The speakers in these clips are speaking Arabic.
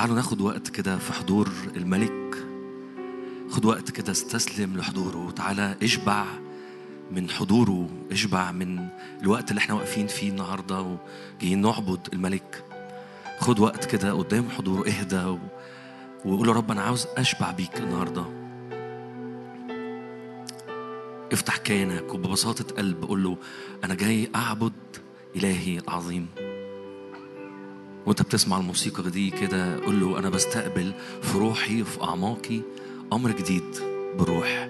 تعالوا ناخد وقت كده في حضور الملك. خد وقت كده استسلم لحضوره. تعالى اشبع من حضوره اشبع من الوقت اللي إحنا واقفين فيه النهارده وجايين نعبد الملك. خد وقت كده قدام حضوره اهدى. وقول يا رب أنا عاوز أشبع بيك النهارده. افتح كيانك وببساطة قلب قول له أنا جاي أعبد إلهي العظيم. وأنت بتسمع الموسيقى دي كده قول له أنا بستقبل في روحي وفي أعماقي أمر جديد بالروح.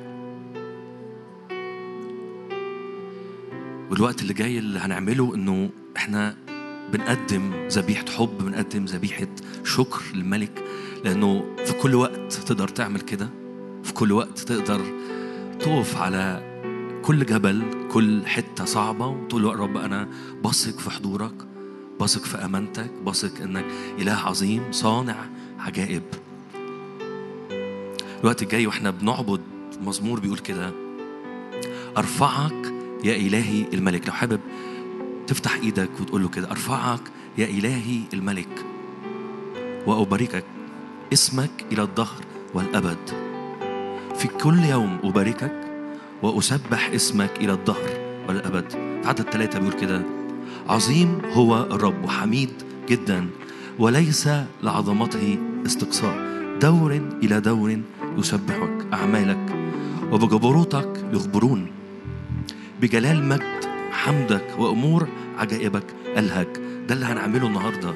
والوقت اللي جاي اللي هنعمله إنه إحنا بنقدم ذبيحة حب بنقدم ذبيحة شكر للملك لأنه في كل وقت تقدر تعمل كده في كل وقت تقدر تقف على كل جبل كل حتة صعبة وتقول يا رب أنا بثق في حضورك. بثق في أمانتك بثق إنك إله عظيم صانع عجائب. الوقت الجاي وإحنا بنعبد مزمور بيقول كده أرفعك يا إلهي الملك. لو حابب تفتح إيدك وتقول له كده أرفعك يا إلهي الملك وأباركك اسمك إلى الدهر والأبد. في كل يوم أباركك وأسبح اسمك إلى الدهر والأبد. في عدد ثلاثة بيقول كده عظيم هو الرب وحميد جدا وليس لعظمته استقصاء. دور إلى دور يسبحك أعمالك وبجبروتك يخبرون. بجلال مجد حمدك وأمور عجائبك ألهج ده اللي هنعمله النهارده.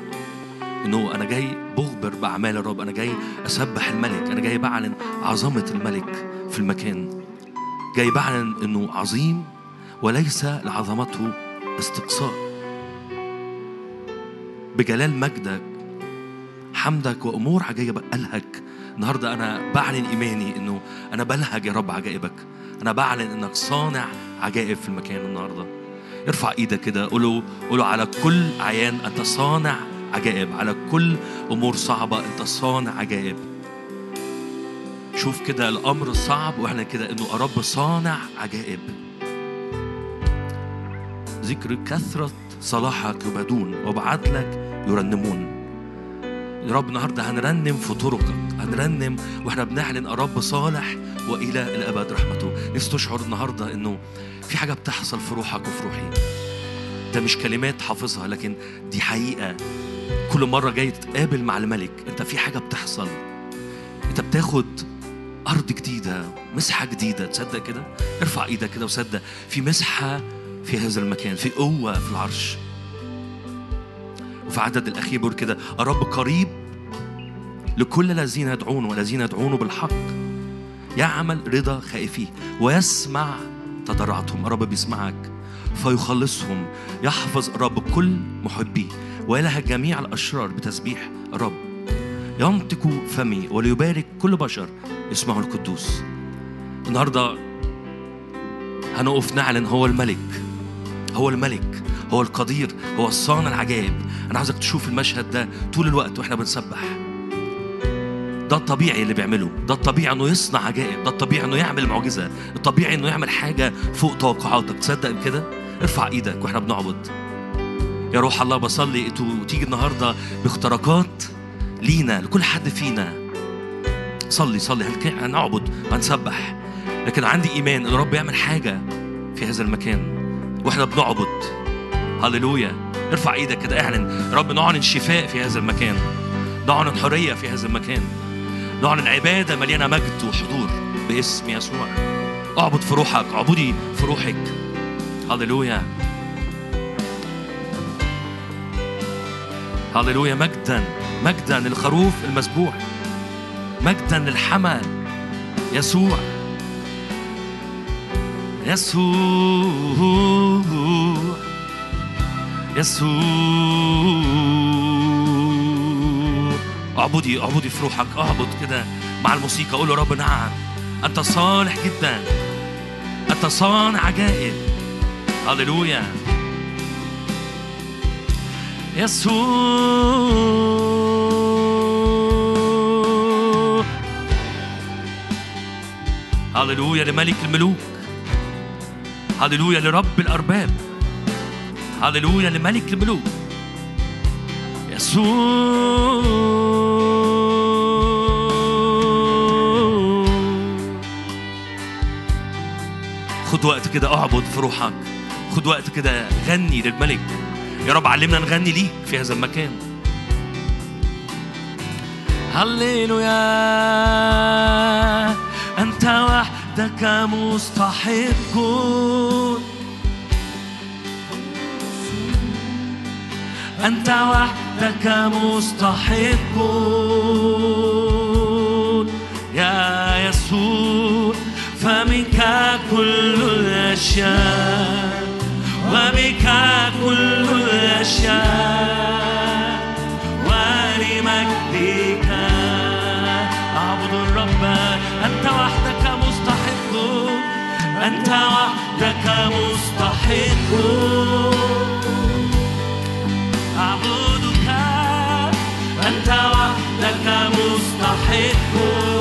إنه أنا جاي بخبر بأعمال الرب أنا جاي أسبح الملك أنا جاي بعلن عظمة الملك في المكان. جاي بعلن إنه عظيم وليس لعظمته استقصاء. بجلال مجدك حمدك وامور عجائبك الهج النهارده أنا بعلن إيماني إنه أنا بلهج يا رب عجائبك. أنا بعلن إنك صانع عجائب في المكان النهارده. ارفع إيدك كده قوله قوله على كل عيان أنت صانع عجائب. على كل أمور صعبة أنت صانع عجائب. شوف كده الأمر صعب وإحنا كده إنه يا رب صانع عجائب. ذكر كثرة صلاحك يبادون وبعدلك يرنمون. يا رب النهارده هنرنم في طرقك هنرنم وإحنا بنعلن رب صالح وإلى الأبد رحمته. نفسي تشعر النهارده إنه في حاجة بتحصل في روحك وفي روحي. ده مش كلمات حافظها لكن دي حقيقة. كل مرة جاي تتقابل مع الملك أنت في حاجة بتحصل. أنت بتاخد أرض جديدة مسحة جديدة تصدق كده؟ ارفع إيدك كده وصدق. في مسحة في هذا المكان في قوة في العرش. وفي عدد الأخير بيقول كده الرب قريب لكل الذين يدعون والذين يدعونه بالحق يعمل رضا خائفيه ويسمع تضرعتهم الرب بيسمعك فيخلصهم يحفظ الرب كل محبيه ويلهى جميع الأشرار بتسبيح الرب. ينطق فمي وليبارك كل بشر اسمه القدوس. النهارده هنقف نعلن هو الملك هو الملك. هو القدير هو الصانع العجائب. أنا عايزك تشوف المشهد ده طول الوقت وإحنا بنسبح. ده الطبيعي اللي بيعمله. ده الطبيعي إنه يصنع عجائب. ده الطبيعي إنه يعمل معجزة. الطبيعي إنه يعمل حاجة فوق توقعاتك. تصدق بكده؟ ارفع إيدك وإحنا بنعبد. يا روح الله بصلي. تيجي النهارده باختراقات لينا لكل حد فينا. صلي صلي. هنعبد هنسبح. لكن عندي إيمان إن الرب يعمل حاجة في هذا المكان. وإحنا بنعبد. هللويا. ارفع إيدك كده اعلن. رب نعلن شفاء في هذا المكان. نعلن حرية في هذا المكان. نعلن عبادة مليانة مجد وحضور باسم يسوع. اعبد في روحك اعبدي في روحك هللويا. هللويا. مجدا مجدا للخروف المذبوح مجدا للحمل. يسوع. يسوع. يسوع. اعبدي اعبدي في روحك اعبد كده مع الموسيقى. قول رب نعم. أنت صالح جدا. أنت صانع عجائب هللويا. يسوع. هللويا لملك الملوك. هللويا لرب الأرباب. هللويا لملك الملوك يسوع خد وقت كده اعبد في روحك. خد وقت كده غني للملك. يا رب علمنا نغني ليك في هذا المكان. هللويا. أنت وحدك مستحق. أنت وحدك مستحق. يا يسوع فمنك كل الأشياء وبك كل الأشياء. ولمجدك أعبد الرب أنت وحدك مستحق. أنت وحدك مستحق. it.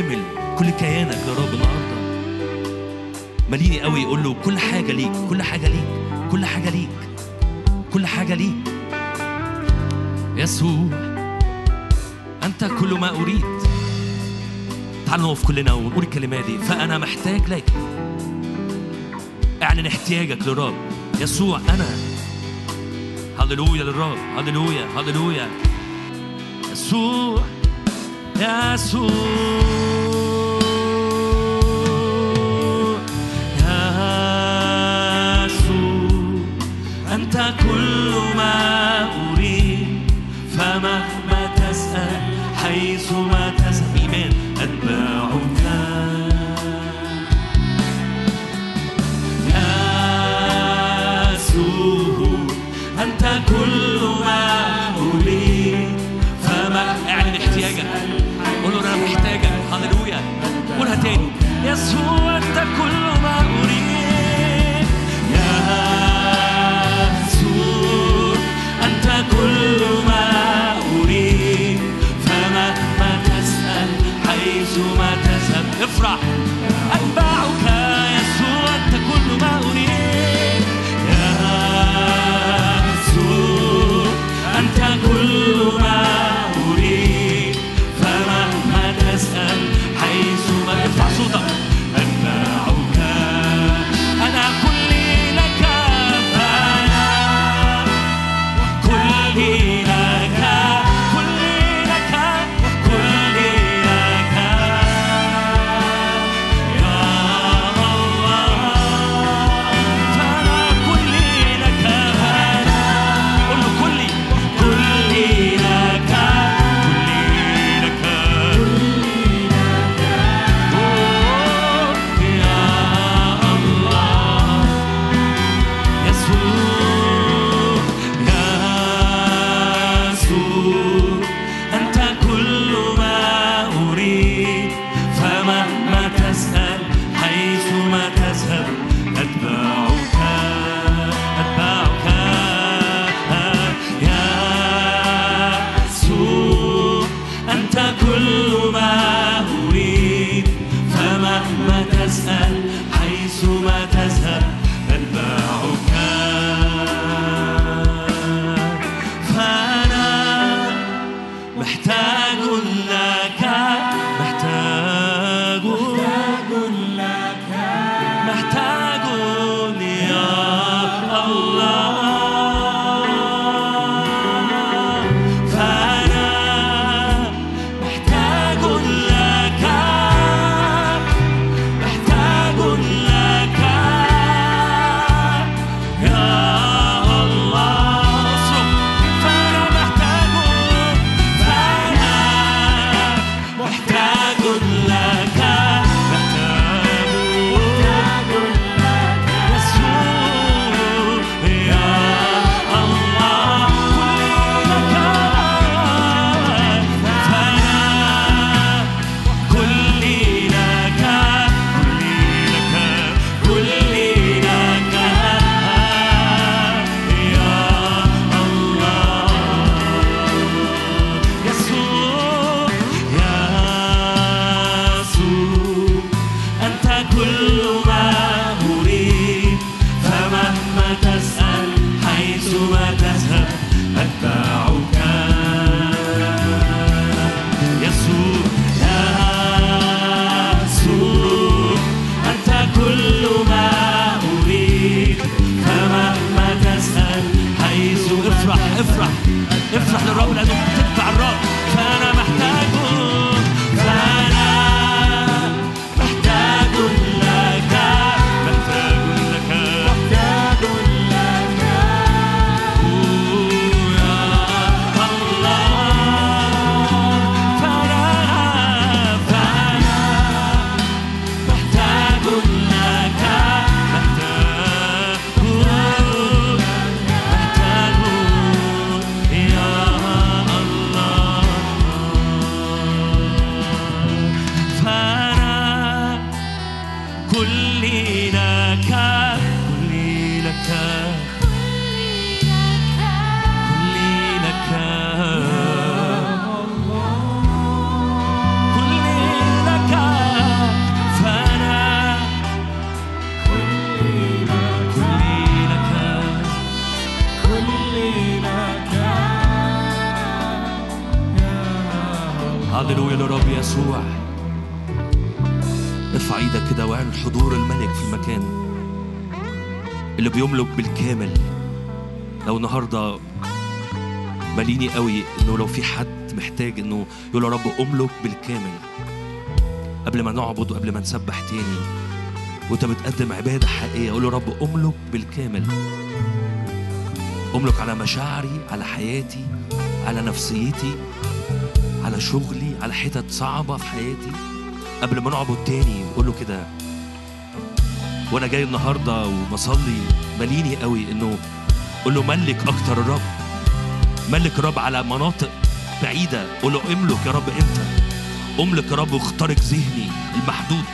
بالكامل كل كيانك لرب النهارده. مليني قوي يقول له كل حاجة ليك كل حاجة ليك كل حاجة ليك كل حاجة ليك. يسوع أنت كل ما أريد. تعالوا نقف كلنا ونقول الكلمات دي. فأنا محتاج لك. اعلن احتياجك للرب. يسوع أنا. هللويا للرب. هللويا هللويا. يسوع يسوع. كل ما أريد فمهما تسأل حيثما تسأل إيمان أتبعك يسوع أنت كل ما أريد فما اعلن احتياجك. قول أنا محتاجك. هللويا. قولها تاني. يسوع. في حد محتاج إنه يقول يا رب أملك بالكامل. قبل ما نعبد وقبل ما نسبح تاني وأنت بتقدم عبادة حقيقية قول له رب أملك بالكامل. أملك على مشاعري على حياتي على نفسيتي على شغلي على حتت صعبة في حياتي. قبل ما نعبد تاني قول له كده وأنا جاي النهارده وبصلي ماليني قوي إنه قول له ملك أكتر الرب. ملك الرب على مناطق بعيدة. قول له املك يا رب انت املك يا رب واخترق ذهني المحدود.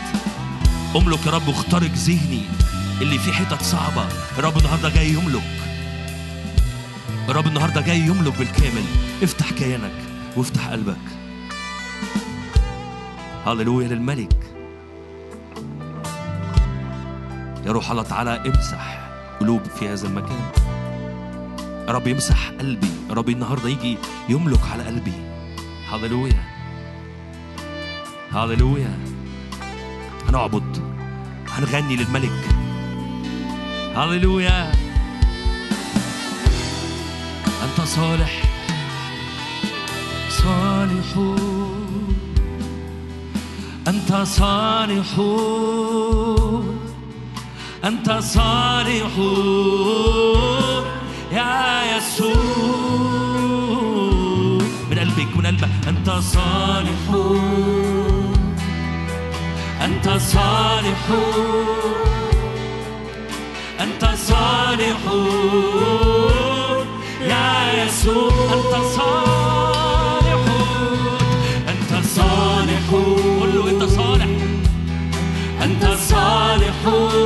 املك يا رب واخترق ذهني اللي فيه حتت صعبة. الرب النهارده جاي يملك. الرب النهارده جاي يملك بالكامل. افتح كيانك وافتح قلبك. هللويا للملك. يا روح الله تعالى امسح قلوب في هذا المكان. يا رب يمسح قلبي رب النهارده يجي يملك على قلبي. هللويا. هللويا. هنعبد هنغني للملك. هللويا. أنت صالح. صالح. أنت صالح. أنت صالح. يا يسوع. من قلبك من قلبك. أنت صالح. أنت صالح. أنت صالح. يا يسوع. أنت صالح. أنت صالح. قل أنت صالح. أنت صالح.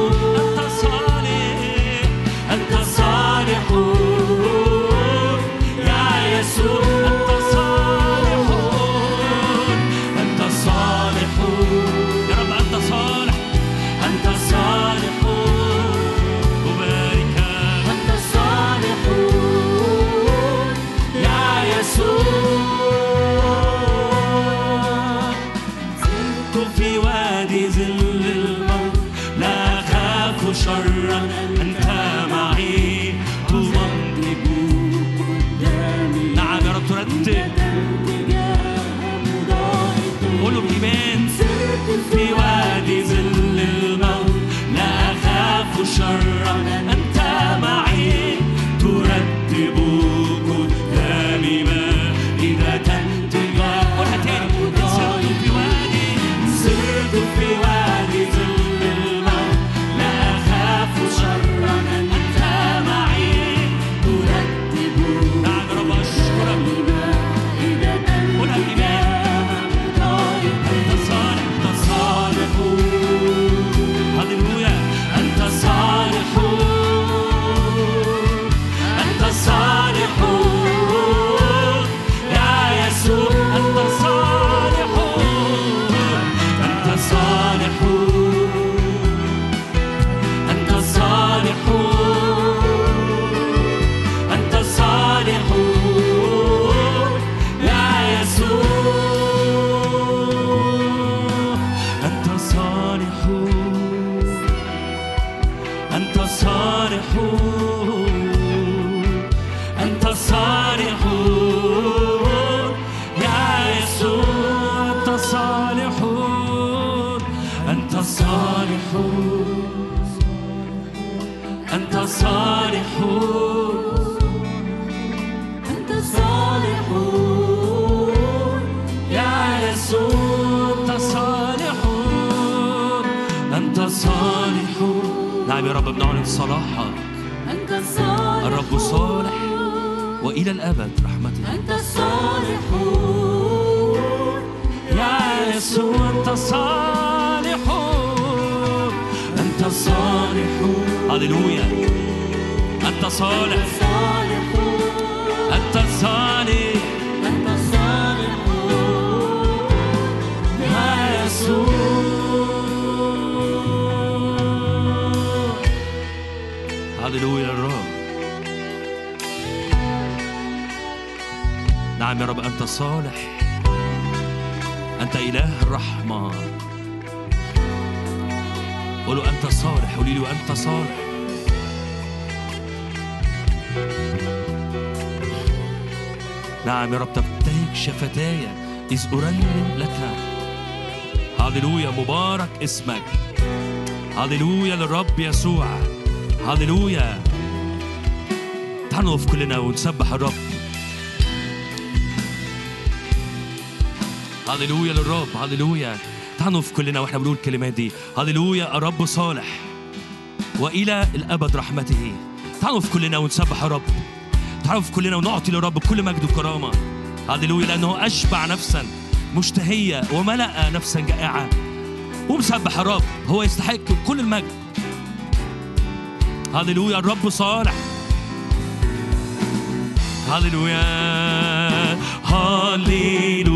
نعم يا رب بنعلن صلاحك. أنت صالح. الرب صالح. وإلى الأبد رحمته أنت صالح. يا يسوع أنت صالح. أنت صالح. هللويا. أنت صالح. هللويا الرب نعم يا رب أنت صالح. أنت إله الرحمة قولوا أنت صالح قولي له أنت صالح. نعم يا رب تبتهج شفتاي إذ أرنم لك. هللويا مبارك اسمك. هللويا للرب يسوع. هللويا. تعالوا نقف كلنا ونسبح الرب. هللويا للرب هللويا. تعالوا نقف كلنا وإحنا بنقول الكلمات دي. هللويا الرب صالح. وإلى الأبد رحمته. تعالوا نقف كلنا ونسبح الرب. تعالوا نقف كلنا ونعطي للرب كل مجد وكرامة. هللويا لأنه أشبع نفسا مشتهية وملأ نفسا جائعه ومسبح الرب هو يستحق كل المجد. هللويا الرب صالح. هللويا هللويا.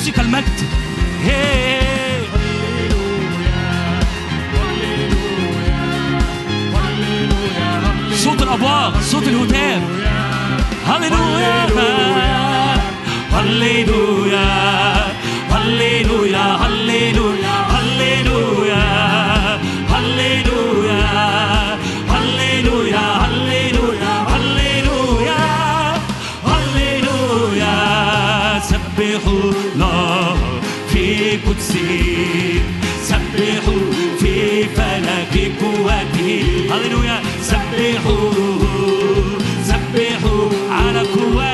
موسيقى المجد. صوت الأبواق صوت الهتاف هللويا هللويا هللويا هللويا سبحوا في فلك قوته هللويا. سبحوا سبحوا على قوته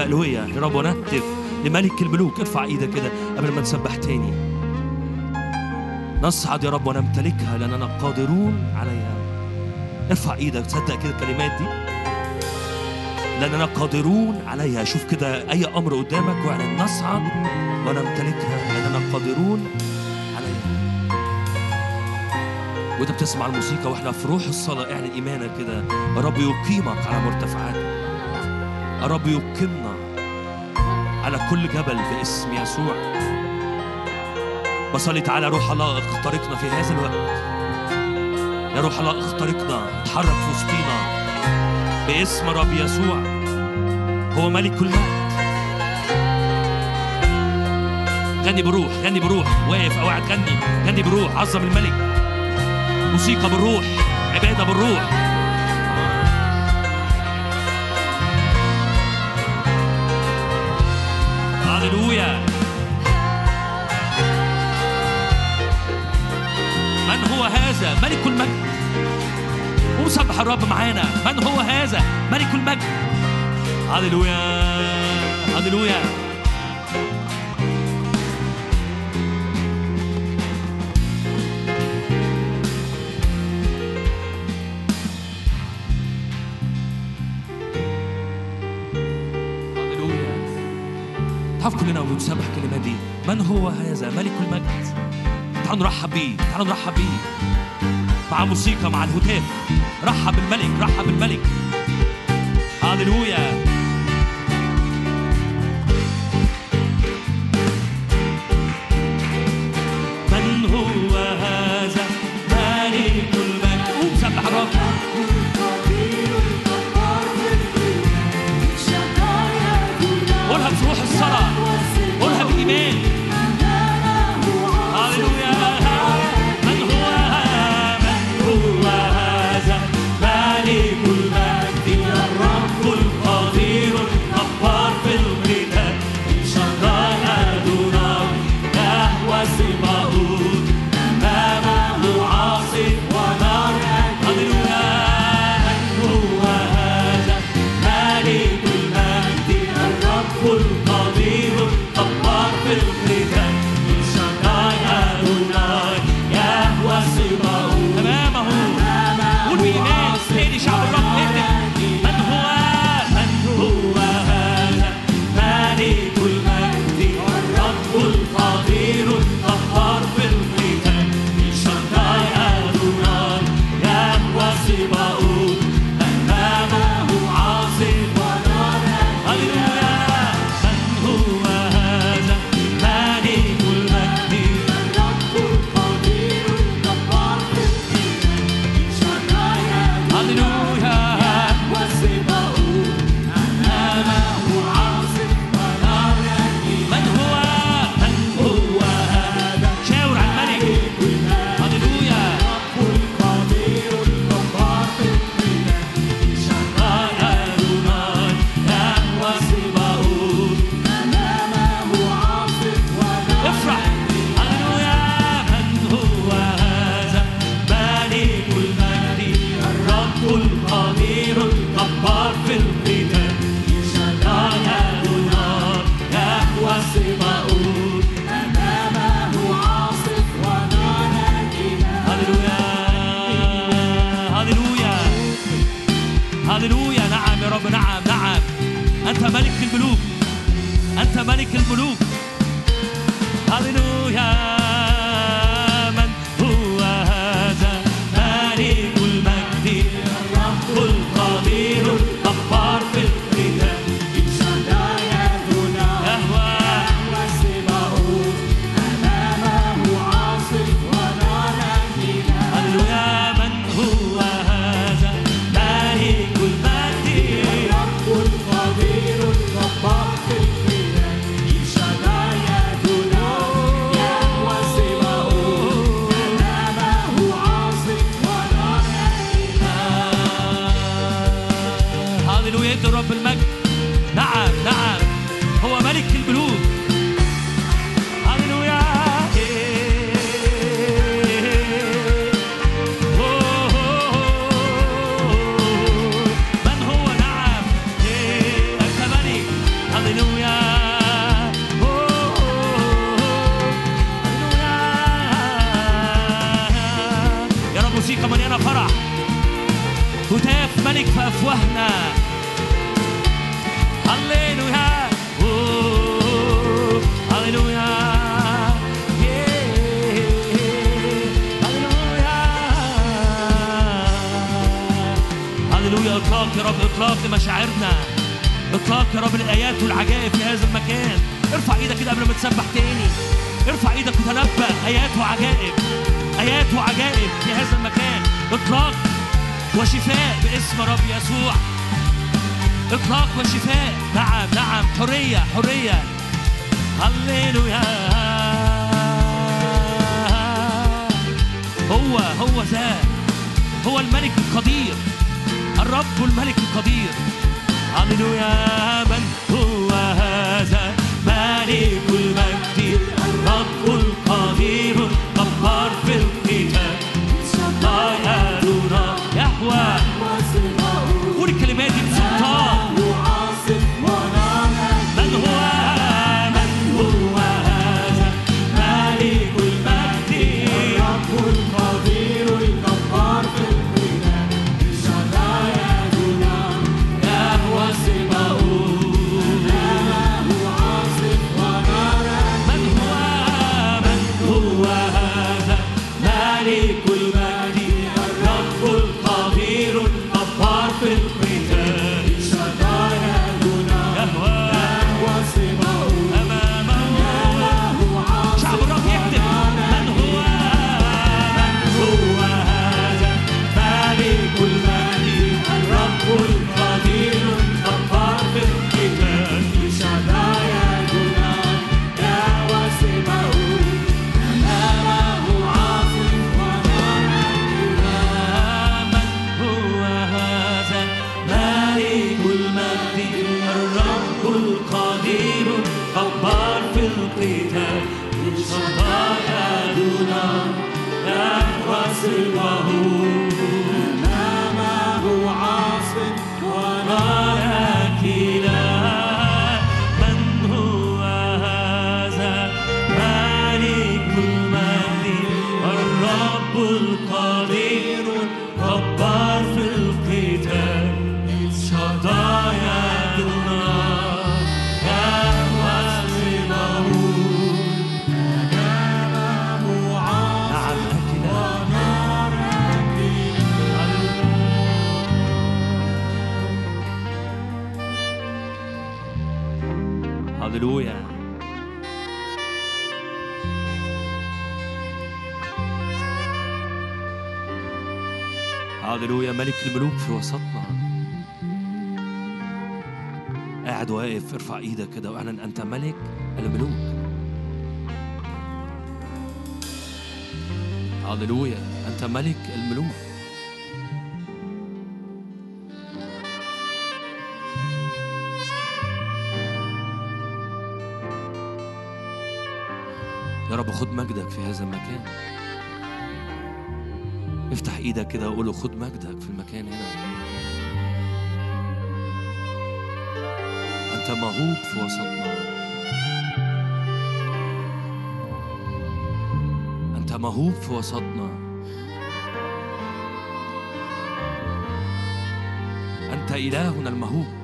بألوية يا رب ونهتف لملك الملوك ارفع إيدك كده قبل ما نسبح تاني. نصعد يا رب ونمتلكها لأننا قادرون عليها. ارفع إيدك تصدق كده الكلمات دي؟ لأننا قادرون عليها. شوف كده أي أمر قدامك واعلن نصعد ونمتلكها لأننا قادرون عليها. وأنت بتسمع الموسيقى وإحنا في روح الصلاة اعلن إيمانك كده. الرب يقيمك على مرتفعات الرب يقيمنا على كل جبل باسم يسوع. بصلي تعالى روح الله اخترقنا في هذا الوقت. يا روح الله اخترقنا اتحرك في وسطينا باسم رب يسوع. هو ملك كل مجد غني بروح غني بروح. واقف قاعد غني. غني بروح عظم الملك. موسيقى بالروح عبادة بالروح. هللويا من هو هذا؟ ملك المجد. وسبح الرب معانا. من هو هذا؟ ملك المجد. هللويا هللويا ونسبح الكلمات دي من هو هذا؟ ملك المجد. تعالوا نرحب بيه. تعالوا نرحب بيه. مع موسيقى مع الهتاف. رحب بالملك رحب بالملك هللويا هللويا أنت ملك الملوك. يا رب خد مجدك في هذا المكان. افتح إيدك كده وقول له خد مجدك في المكان هنا. أنت مهوب في وسطنا. موهوب في وسطنا. أنت إلهنا المهوب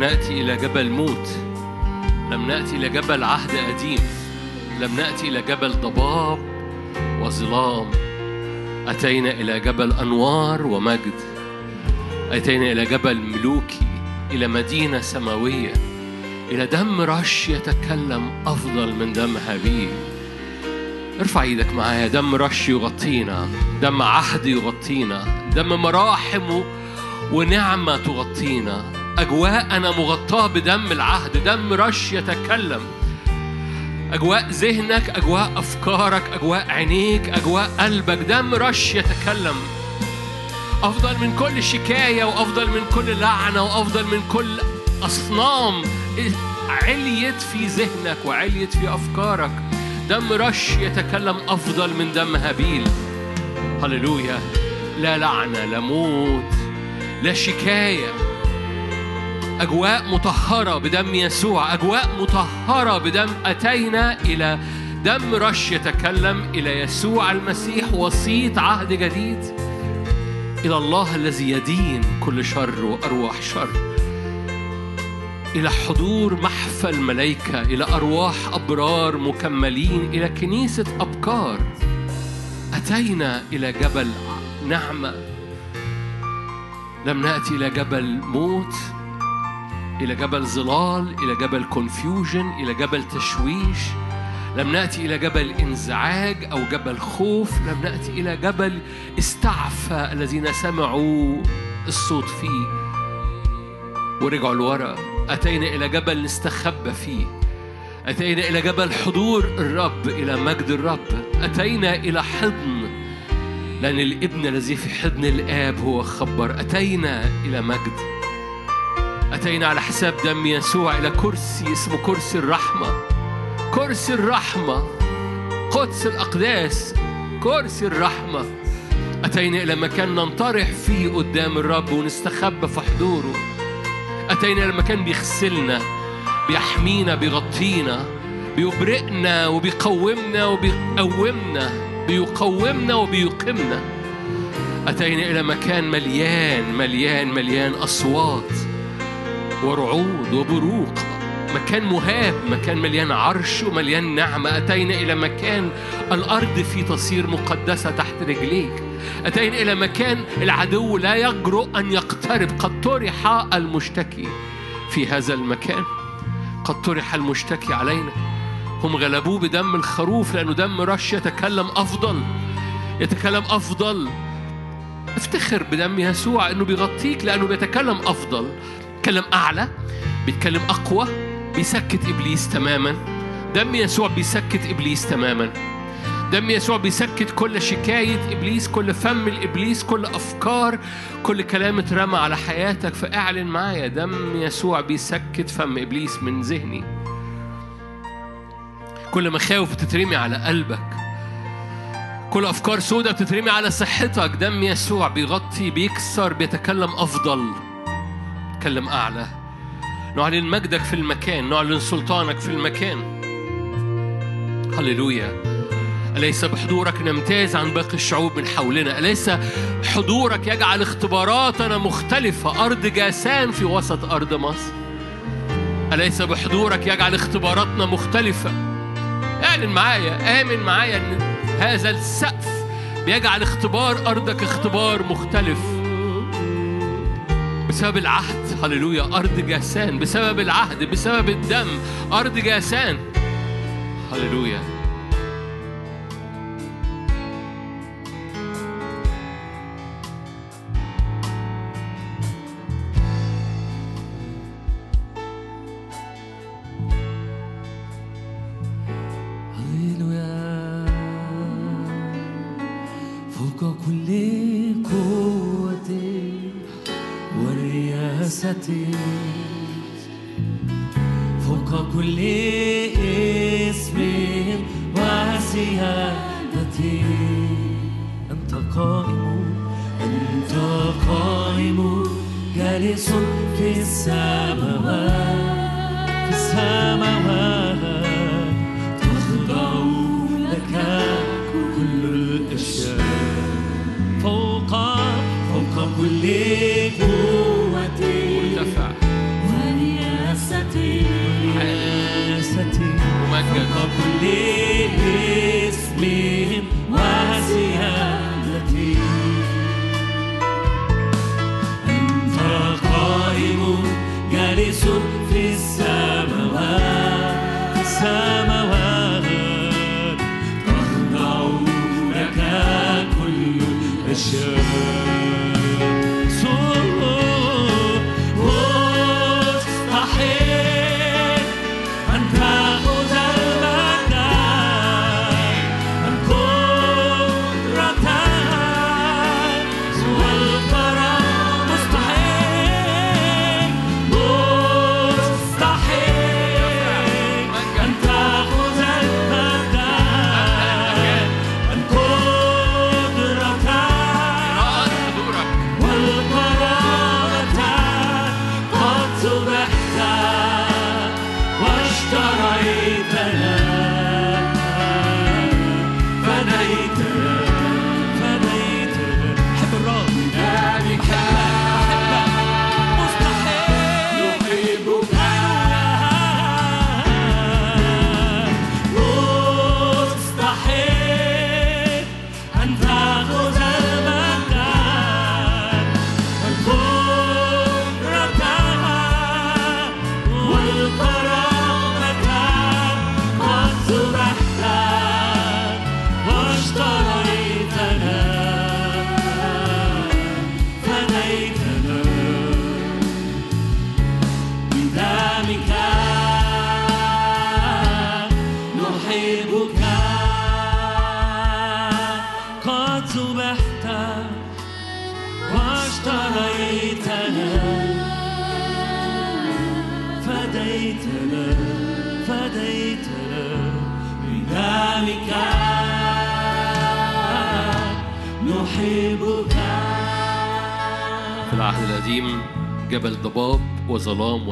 لم نأتي إلى جبل موت. لم نأتي إلى جبل عهد قديم. لم نأتي إلى جبل ضباب وظلام. أتينا إلى جبل أنوار ومجد. أتينا إلى جبل ملوكي إلى مدينة سماوية. إلى دم رش يتكلم أفضل من دم هابيل ارفع إيدك معايا دم رش يغطينا دم عهد يغطينا دم مراحم ونعمة تغطينا. أجواء أنا مغطاة بدم العهد دم رش يتكلم. أجواء ذهنك أجواء أفكارك أجواء عينيك أجواء قلبك دم رش يتكلم. أفضل من كل شكاية وأفضل من كل لعنة وأفضل من كل أصنام. عليت في ذهنك وعليت في أفكارك. دم رش يتكلم أفضل من دم هابيل. هللويا. لا لعنة لا موت لا شكاية. أجواء مطهرة بدم يسوع أجواء مطهرة بدم أتينا إلى دم رش يتكلم إلى يسوع المسيح وسيط عهد جديد. إلى الله الذي يدين كل شر وأرواح شر. إلى حضور محفل ملائكة إلى أرواح أبرار مكملين إلى كنيسة أبكار. أتينا إلى جبل نعمة. لم نأتي إلى جبل موت إلى جبل ظلال إلى جبل كونفيوجن إلى جبل تشويش. لم نأتي إلى جبل انزعاج أو جبل خوف. لم نأتي إلى جبل استعفى الذين سمعوا الصوت فيه. ورجعوا لورا. أتينا إلى جبل نستخبى فيه. أتينا إلى جبل حضور الرب إلى مجد الرب. أتينا إلى حضن. لأن الابن الذي في حضن الآب هو خبر. أتينا إلى مجد أتينا على حساب دم يسوع إلى كرسي اسمه كرسي الرحمة. كرسي الرحمة. قدس الأقداس. كرسي الرحمة. أتينا إلى مكان ننطرح فيه قدام الرب ونستخبى في حضوره. أتينا إلى مكان بيغسلنا بيحمينا بيغطينا بيبرئنا وبيقومنا وبيقومنا بيقومنا وبيقيمنا أتينا إلى مكان مليان مليان مليان أصوات. ورعود وبروق. مكان مهاب مكان مليان عرش ومليان نعمة. أتينا إلى مكان الأرض فيه تصير مقدسة تحت رجليك. أتينا إلى مكان العدو لا يجرؤ أن يقترب. قد طرح المشتكي في هذا المكان. قد طرح المشتكي علينا. هم غلبوه بدم الخروف لأنه دم رش يتكلم أفضل. يتكلم أفضل. افتخر بدم يسوع إنه بيغطيك لأنه بيتكلم أفضل. بيتكلم أعلى بيتكلم أقوى بيسكت إبليس تماما. دم يسوع بيسكت إبليس تماما. دم يسوع بيسكت كل شكاية إبليس كل فم الإبليس كل أفكار كل كلام اترمى على حياتك. فاعلن معايا دم يسوع بيسكت فم إبليس من ذهني. كل مخاوف بتترمي على قلبك. كل أفكار سودة بتترمي على صحتك. دم يسوع بيغطي بيكسر بيتكلم أفضل. بيتكلم أعلى. نعلن مجدك في المكان نعلن سلطانك في المكان. هللويا. أليس بحضورك نمتاز عن باقي الشعوب من حولنا؟ أليس حضورك يجعل اختباراتنا مختلفة؟ أرض جاسان في وسط أرض مصر. أليس بحضورك يجعل اختباراتنا مختلفة؟ اعلن معايا آمن معايا أن هذا السقف بيجعل اختبار أرضك اختبار مختلف. بسبب العهد. هللويا. أرض جاسان بسبب العهد بسبب الدم. أرض جاسان. هللويا.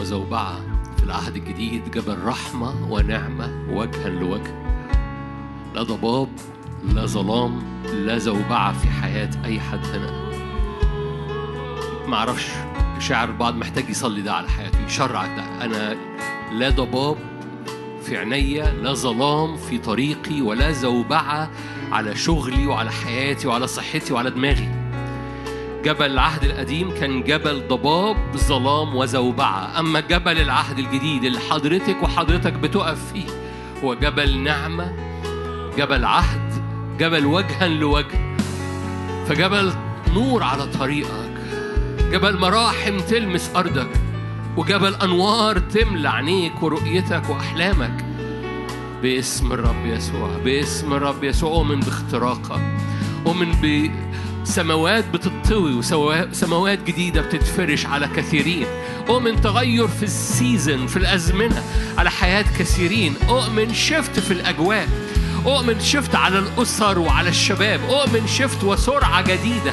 وزوبعة في العهد الجديد جبل رحمة ونعمة وجها لوجه. لا ضباب لا ظلام لا زوبعة في حياة أي حد هنا. ما أعرفش شاعر البعض محتاج يصلي ده على حياته يشرع ده. أنا لا ضباب في عينيا لا ظلام في طريقي ولا زوبعة على شغلي وعلى حياتي وعلى صحتي وعلى دماغي. جبل العهد القديم كان جبل ضباب ظلام وزوبعة. أما جبل العهد الجديد اللي حضرتك وحضرتك بتقف فيه هو جبل نعمة جبل عهد جبل وجها لوجه. فجبل نور على طريقك جبل مراحم تلمس أرضك وجبل أنوار تملى عينيك ورؤيتك وأحلامك. باسم الرب يسوع باسم الرب يسوع. أؤمن باختراقك أؤمن بسماوات بتطوي وسماوات جديدة بتتفرش على كثيرين. أؤمن تغير في ال season في الأزمنة على حياة كثيرين. أؤمن shift في الأجواء. أؤمن shift على الأسر وعلى الشباب. أؤمن shift وسرعة جديدة.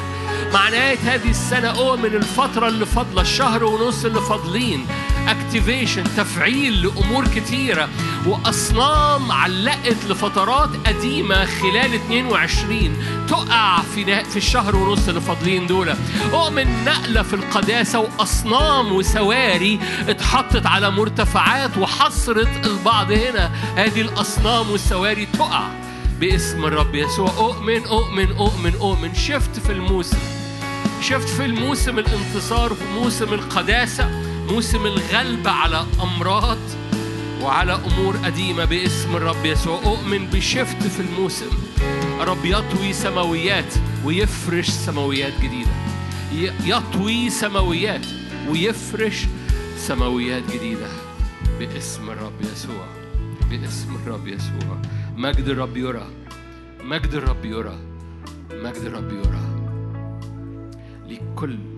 مع نهاية هذه السنة أؤمن الفترة اللي فاضلة الشهر ونص اللي فاضلين. activation تفعيل لأمور كتيرة وأصنام علقت لفترات قديمة خلال 22 تقع في في الشهر ونص اللي فاضلين دول. اؤمن نقلة في القداسة وأصنام وسواري اتحطت على مرتفعات وحصرت البعض هنا. هذه الأصنام والسواري تقع باسم الرب يسوع. اؤمن اؤمن اؤمن اؤمن. شفت في الموسم. شفت في الموسم الانتصار في موسم القداسة. موسم الغلبة على أمراض وعلى أمور قديمة باسم الرب يسوع. أؤمن بشفت في الموسم. الرب يطوي سماويات ويفرش سماويات جديدة. يطوي سماويات ويفرش سماويات جديدة. باسم الرب يسوع. باسم الرب يسوع. مجد الرب يرى. مجد الرب يرى. مجد الرب يرى. لكل